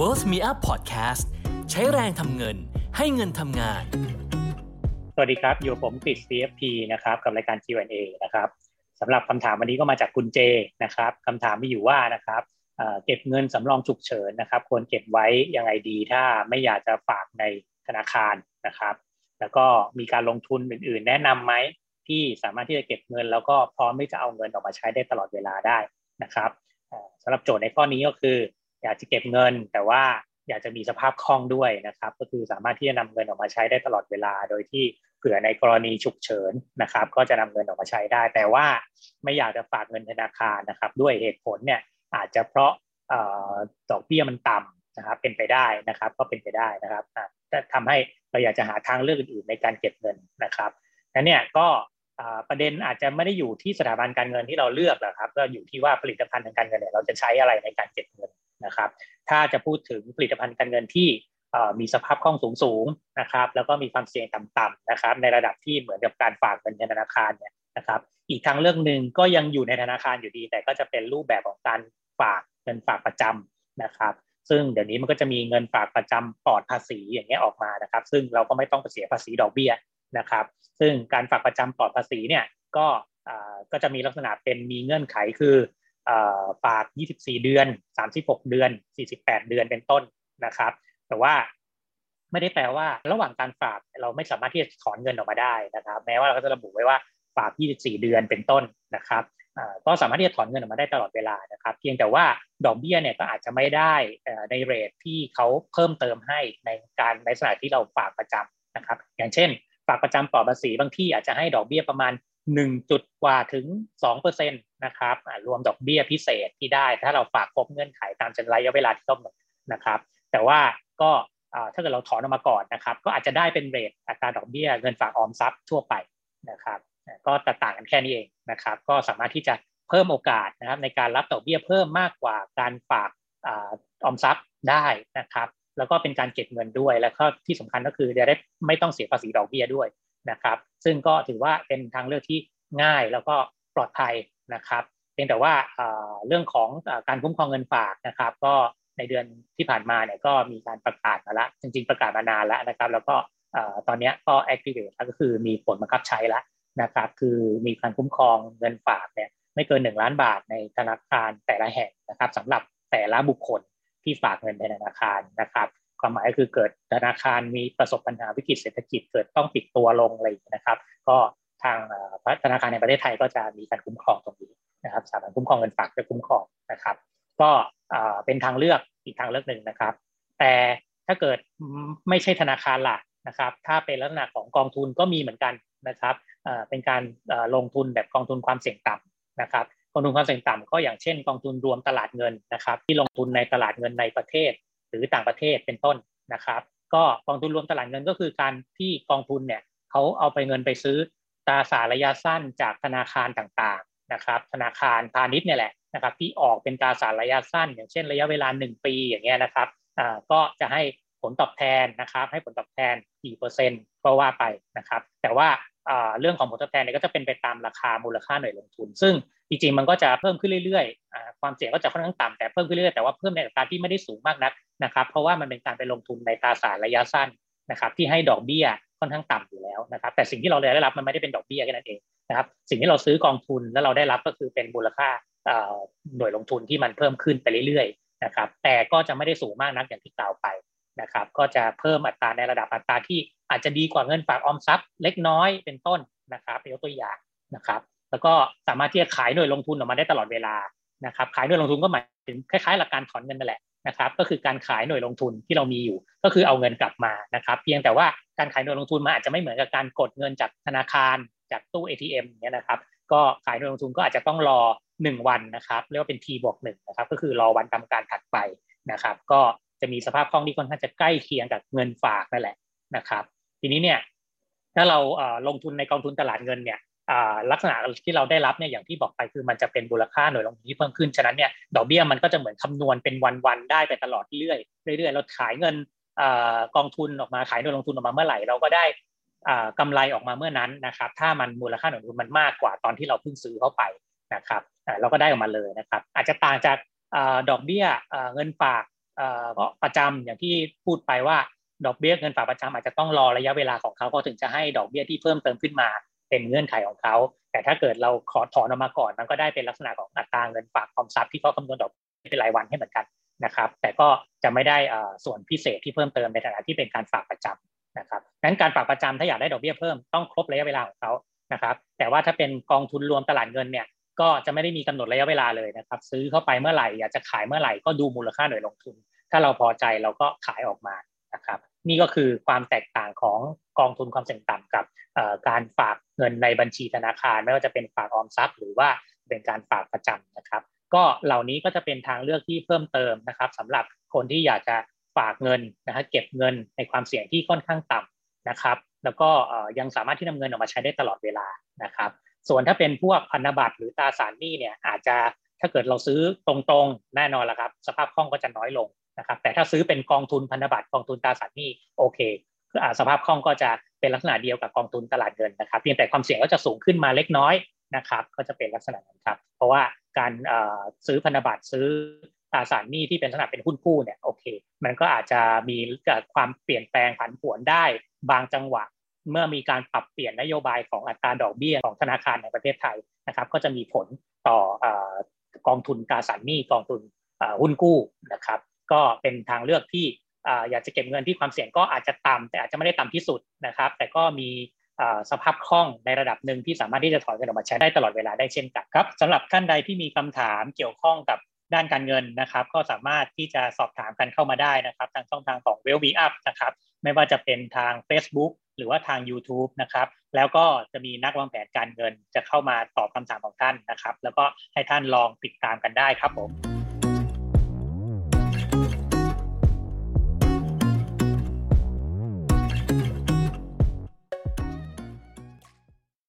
Worth Me Up Podcast ใช้แรงทำเงินให้เงินทำงาน สวัสดีครับ อยู่ผมติด CFP นะครับ กับรายการ Q&A นะครับสำหรับคำถามวันนี้ก็มาจากคุณเจนะครับคำถามมีอยู่ว่านะครับเก็บเงินสำรองฉุกเฉินนะครับ ควรเก็บไว้ยังไงดีถ้าไม่อยากจะฝากในธนาคารนะครับ แล้วก็มีการลงทุนอื่น ๆ แนะนำไหมที่สามารถที่จะเก็บเงิน แล้วก็พร้อมที่จะเอาเงินออกมาใช้ได้ตลอดเวลาได้นะครับสำหรับโจทย์ในข้อนี้ก็คือ อยากจะเก็บเงิน แต่ว่าอยากจะมีสภาพคล่องด้วยนะครับ ก็คือสามารถที่จะนำเงินออกมาใช้ได้ตลอดเวลา โดยที่เผื่อในกรณีฉุกเฉินนะครับ ก็จะนำเงินออกมาใช้ได้ แต่ว่าไม่อยากจะฝากเงินธนาคารนะครับ ด้วยเหตุผลเนี่ยอาจจะเพราะดอกเบี้ยมันต่ำนะครับ เป็นไปได้นะครับ ก็เป็นไปได้นะครับจะทำให้เราอยากจะหาทางเลือกอื่นๆในการเก็บเงินนะครับนั้นเนี่ยก็ประเด็นอาจจะไม่ได้อยู่ที่สถาบันการเงินที่เราเลือกนะครับ ก็อยู่ที่ว่าผลิตภัณฑ์ทางการเงินเนี่ยเราจะใช้อะไรในการเก็บเงิน นะครับ ถ้าจะพูดถึงผลิตภัณฑ์การเงินที่มีสภาพคล่องสูงๆนะครับ แล้วก็มีความเสี่ยงต่ำๆนะครับ ในระดับที่เหมือนกับการฝากเงินในธนาคารเนี่ยนะครับ อีกทางเรื่องหนึ่งก็ยังอยู่ในธนาคารอยู่ดี แต่ก็จะเป็นรูปแบบของการฝากเงินฝากประจำนะครับ ซึ่งเดี๋ยวนี้มันก็จะมีเงินฝากประจำปลอดภาษีอย่างเงี้ยออกมานะครับ ซึ่งเราก็ไม่ต้องเสียภาษีดอกเบี้ยนะครับ ซึ่งการฝากประจำปลอดภาษีเนี่ยก็ก็จะมีลักษณะเป็นมีเงื่อนไขคือ ฝาก 24 เดือน 36 เดือน 48 เดือนเป็นต้นนะครับ แต่ว่าไม่ได้แปลว่าระหว่างการฝากเราไม่สามารถที่จะถอนเงินออกมาได้นะครับ แม้ว่าเราก็จะระบุไว้ว่าฝาก 24 เดือนเป็นต้นนะครับก็สามารถที่จะถอนเงินออกมาได้ตลอดเวลานะครับ เพียงแต่ว่าดอกเบี้ยเนี่ยก็อาจจะไม่ได้ในเรทที่เขาเพิ่มเติมให้ในการในสถานที่เราฝากประจำนะครับ อย่างเช่น ฝากประจำปลอดภาษีบางที่อาจจะให้ดอกเบี้ยประมาณ 1จุดกว่าถึง2%นตนะครับรวมดอกเบี้ยพิเศษที่ได้ ถ้าเราฝากครบเงื่อนไขตามจำนระยะเวลาที่กำหนดนะครับ แต่ว่าก็ถ้าเกิดเราถอนออกมาก่อนนะครับ ก็อาจจะได้เป็นเรทอัตราดอกเบี้ยเงินฝากออมทรัพย์ทั่วไปนะครับ ก็ต,ต่างกันแค่นี้เองนะครับ ก็สามารถที่จะเพิ่มโอกาสนะครับ ในการรับดอกเบี้ยเพิ่มมากกว่าการฝากออมทรัพย์ได้นะครับ แล้วก็เป็นการเก็บเงินด้วย แล้วก็ที่สำคัญก็คือจะได้ไม่ต้องเสียภาษีดอกเบี้ยด้วย นะครับ ซึ่งก็ถือว่าเป็นทางเลือกที่ง่ายแล้วก็ปลอดภัยนะครับเพียงแต่ว่าเรื่องของการคุ้มครองเงินฝากนะครับ ก็ในเดือนที่ผ่านมาเนี่ยก็มีการประกาศมาล้วจริง ๆ ประกาศมานานแล้วนะครับ แล้วก็ตอนนี้ก็ activate ก็คือมีผลบังคับใช้แล้วนะครับ คือมีการคุ้มครองเงินฝากเนี่ยไม่เกิน 1 ล้านบาทในธนาคารแต่ละแห่งนะครับสำหรับแต่ละบุคคลที่ฝากเงินในธนาคารนะครับ ความหมายก็คือเกิดธนาคารมีประสบปัญหาวิกฤตเศรษฐกิจเกิดต้องปิดตัวลงอะไรนะครับ ก็ทางธนาคารในประเทศไทยก็จะมีการคุ้มครองตรงนี้นะครับสถาบันคุ้มครองเงินฝากจะคุ้มครองนะครับ ก็เป็นทางเลือกอีกทางเลือกหนึ่งนะครับ แต่ถ้าเกิดไม่ใช่ธนาคารลักนะครับ ถ้าเป็นลักษณะของกองทุนก็มีเหมือนกันนะครับเป็นการลงทุนแบบกองทุนความเสี่ยงต่ำนะครับกองทุนความเสี่ยงต่ำก็อย่างเช่น กองทุนรวมตลาดเงินนะครับ ที่ลงทุนในตลาดเงินในประเทศ หรือต่างประเทศเป็นต้นนะครับก็กองทุนรวมตลาดเงินก็คือการที่กองทุนเนี่ยเขาเอาไปเงินไปซื้อตราสารระยะสั้นจากธนาคารต่างๆนะครับธนาคารพาณิชย์เนี่ยแหละนะครับที่ออกเป็นตราสารระยะสั้น อย่างเช่นระยะเวลา 1 ปีอย่างเงี้ยนะครับอ่าก็จะให้ผลตอบแทนนะครับให้ผลตอบแทนกี่เปอร์เซ็นต์ก็ว่าไปนะครับแต่ว่าเรื่องของผลตอบแทนเนี่ยก็จะเป็นไปตามราคามูลค่าหน่วยลงทุน ซึ่งจริงๆมันก็จะเพิ่มขึ้นเรื่อยๆ ความเสี่ยงก็จะค่อนข้างต่ำแต่เพิ่มขึ้นเรื่อยๆแต่ว่าเพิ่มในอัตราที่ไม่ได้สูงมากนักนะครับ เพราะว่ามันเป็นการไปลงทุนในตราสารระยะสั้นนะครับที่ให้ดอกเบี้ยค่อนข้างต่ำอยู่แล้วนะครับแต่สิ่งที่เราได้รับมันไม่ได้เป็นดอกเบี้ยแค่นั้นเองนะครับสิ่งที่เราซื้อกองทุนแล้วเราได้รับก็คือเป็นมูลค่าหน่วยลงทุนที่มันเพิ่มขึ้นไปเรื่อยๆนะครับแต่ก็จะไม่ได้สูงมากนักอย่างที่กล่าวไป นะครับก็จะเพิ่มอัตราในระดับอัตราที่อาจจะดีกว่าเงินฝากออมทรัพย์ เล็กน้อยเป็นต้นนะครับยกตัวอย่างนะครับ แล้วก็สามารถที่จะขายหน่วยลงทุนออกมาได้ตลอดเวลานะครับ ขายหน่วยลงทุนก็หมายถึงคล้ายๆหลักการถอนเงินนั่นแหละนะครับ ก็คือการขายหน่วยลงทุนที่เรามีอยู่ ก็คือเอาเงินกลับมานะครับ เพียงแต่ว่าการขายหน่วยลงทุนมันอาจจะไม่เหมือนกับการกดเงินจากธนาคารจากตู้ ATM เนี่ยนะครับ ก็ขายหน่วยลงทุนก็อาจจะต้องรอ 1 วันนะครับเรียกว่าเป็น T บวกหนึ่งนะครับ ก็คือรอวันทำการถัดไปนะครับ ก็ จะมีสภาพคล่องที่ค่อนข้างจะใกล้เคียงกับเงินฝากนั่นแหละนะครับ ทีนี้เนี่ยถ้าเราลงทุนในกองทุนตลาดเงินเนี่ยลักษณะที่เราได้รับเนี่ยอย่างที่บอกไปคือมันจะเป็นมูลค่าหน่วยลงทุนที่เพิ่มขึ้นฉะนั้นเนี่ยดอกเบี้ยมันก็จะเหมือนคำนวณเป็นวันๆได้ไปตลอดเรื่อยเรื่อยเราขายเงินกองทุนออกมาขายหน่วยลงทุนออกมาเมื่อไหร่เราก็ได้กำไรออกมาเมื่อนั้นนะครับ ถ้ามันมูลค่าหน่วยลงทุนมันมากกว่าตอนที่เราเพิ่งซื้อเข้าไปนะครับเราก็ได้ออกมาเลยนะครับ อาจจะต่างจากดอกเบี้ยเงินฝาก ประจำอย่างที่พูดไปว่าดอกเบี้ยเงินฝากประจำอาจจะต้องรอระยะเวลาของเขาเขาถึงจะให้ดอกเบี้ยที่เพิ่มเติมขึ้นมาเป็นเงื่อนไขของเขา แต่ถ้าเกิดเราขอถอนออกมาก่อนมันก็ได้เป็นลักษณะของอัตราเงินฝากออมทรัพย์ที่เขาคำนวณดอกเป็นรายวันให้เหมือนกันนะครับ แต่ก็จะไม่ได้ส่วนพิเศษที่เพิ่มเติมในฐานะที่เป็นการฝากประจำนะครับนั้นการฝากประจำถ้าอยากได้ดอกเบี้ยเพิ่มต้องครบระยะเวลาของเขานะครับ แต่ว่าถ้าเป็นกองทุนรวมตลาดเงินเนี่ย ก็จะไม่ได้มีกำหนดระยะเวลาเลยนะครับ ซื้อเข้าไปเมื่อไหร่อยากจะขายเมื่อไหร่ก็ดูมูลค่าหน่วยลงทุน ถ้าเราพอใจเราก็ขายออกมานะครับ นี่ก็คือความแตกต่างของกองทุนความเสี่ยงต่ำกับการฝากเงินในบัญชีธนาคาร ไม่ว่าจะเป็นฝากออมทรัพย์ หรือว่าเป็นการฝากประจำนะครับ ก็เหล่านี้ก็จะเป็นทางเลือกที่เพิ่มเติมนะครับสำหรับคนที่อยากจะฝากเงินนะฮะเก็บเงินในความเสี่ยงที่ค่อนข้างต่ำนะครับ แล้วก็ยังสามารถที่นำเงินออกมาใช้ได้ตลอดเวลานะครับ ส่วนถ้าเป็นพวกพันธบัตรหรือตราสารหนี้เนี่ยอาจจะถ้าเกิดเราซื้อตรงๆแน่นอนละครับ สภาพคล่องก็จะน้อยลงนะครับ แต่ถ้าซื้อเป็นกองทุนพันธบัตรกองทุนตราสารหนี้โอเคสภาพคล่องก็จะเป็นลักษณะเดียวกับกองทุนตลาดเงินนะครับเพียงแต่ความเสี่ยงก็จะสูงขึ้นมาเล็กน้อยนะครับ ก็จะเป็นลักษณะนั้นครับ เพราะว่าการซื้อพันธบัตรซื้อตราสารหนี้ที่เป็นลักษณะเป็นหุ้นกู้เนี่ยโอเค มันก็อาจจะมีความเปลี่ยนแปลงผันผวนได้บางจังหวะ เมื่อมีการปรับเปลี่ยนนโยบายของอัตราดอกเบี้ยของธนาคารในประเทศไทยนะครับ ก็จะมีผลต่อกองทุนตราสารหนี้กองทุนหุ้นกู้นะครับ ก็เป็นทางเลือกที่อยากจะเก็บเงินที่ความเสี่ยงก็อาจจะต่ำแต่อาจจะไม่ได้ต่ำที่สุดนะครับ แต่ก็มีสภาพคล่องในระดับหนึ่งที่สามารถที่จะถอนเงินออกมาใช้ได้ตลอดเวลาได้เช่นกันครับสำหรับท่านใดที่มีคำถามเกี่ยวข้องกับ ด้านการเงินนะครับ ก็สามารถที่จะสอบถามกันเข้ามาได้นะครับ ทางช่องทางของ w e l l Be Up นะครับ ไม่ว่าจะเป็นทาง Facebook หรือว่าทาง YouTube นะครับ แล้วก็จะมีนักวางแผนการเงินจะเข้ามาตอบคำถามของท่านนะครับ แล้วก็ให้ท่านลองติดตามกันได้ครับผม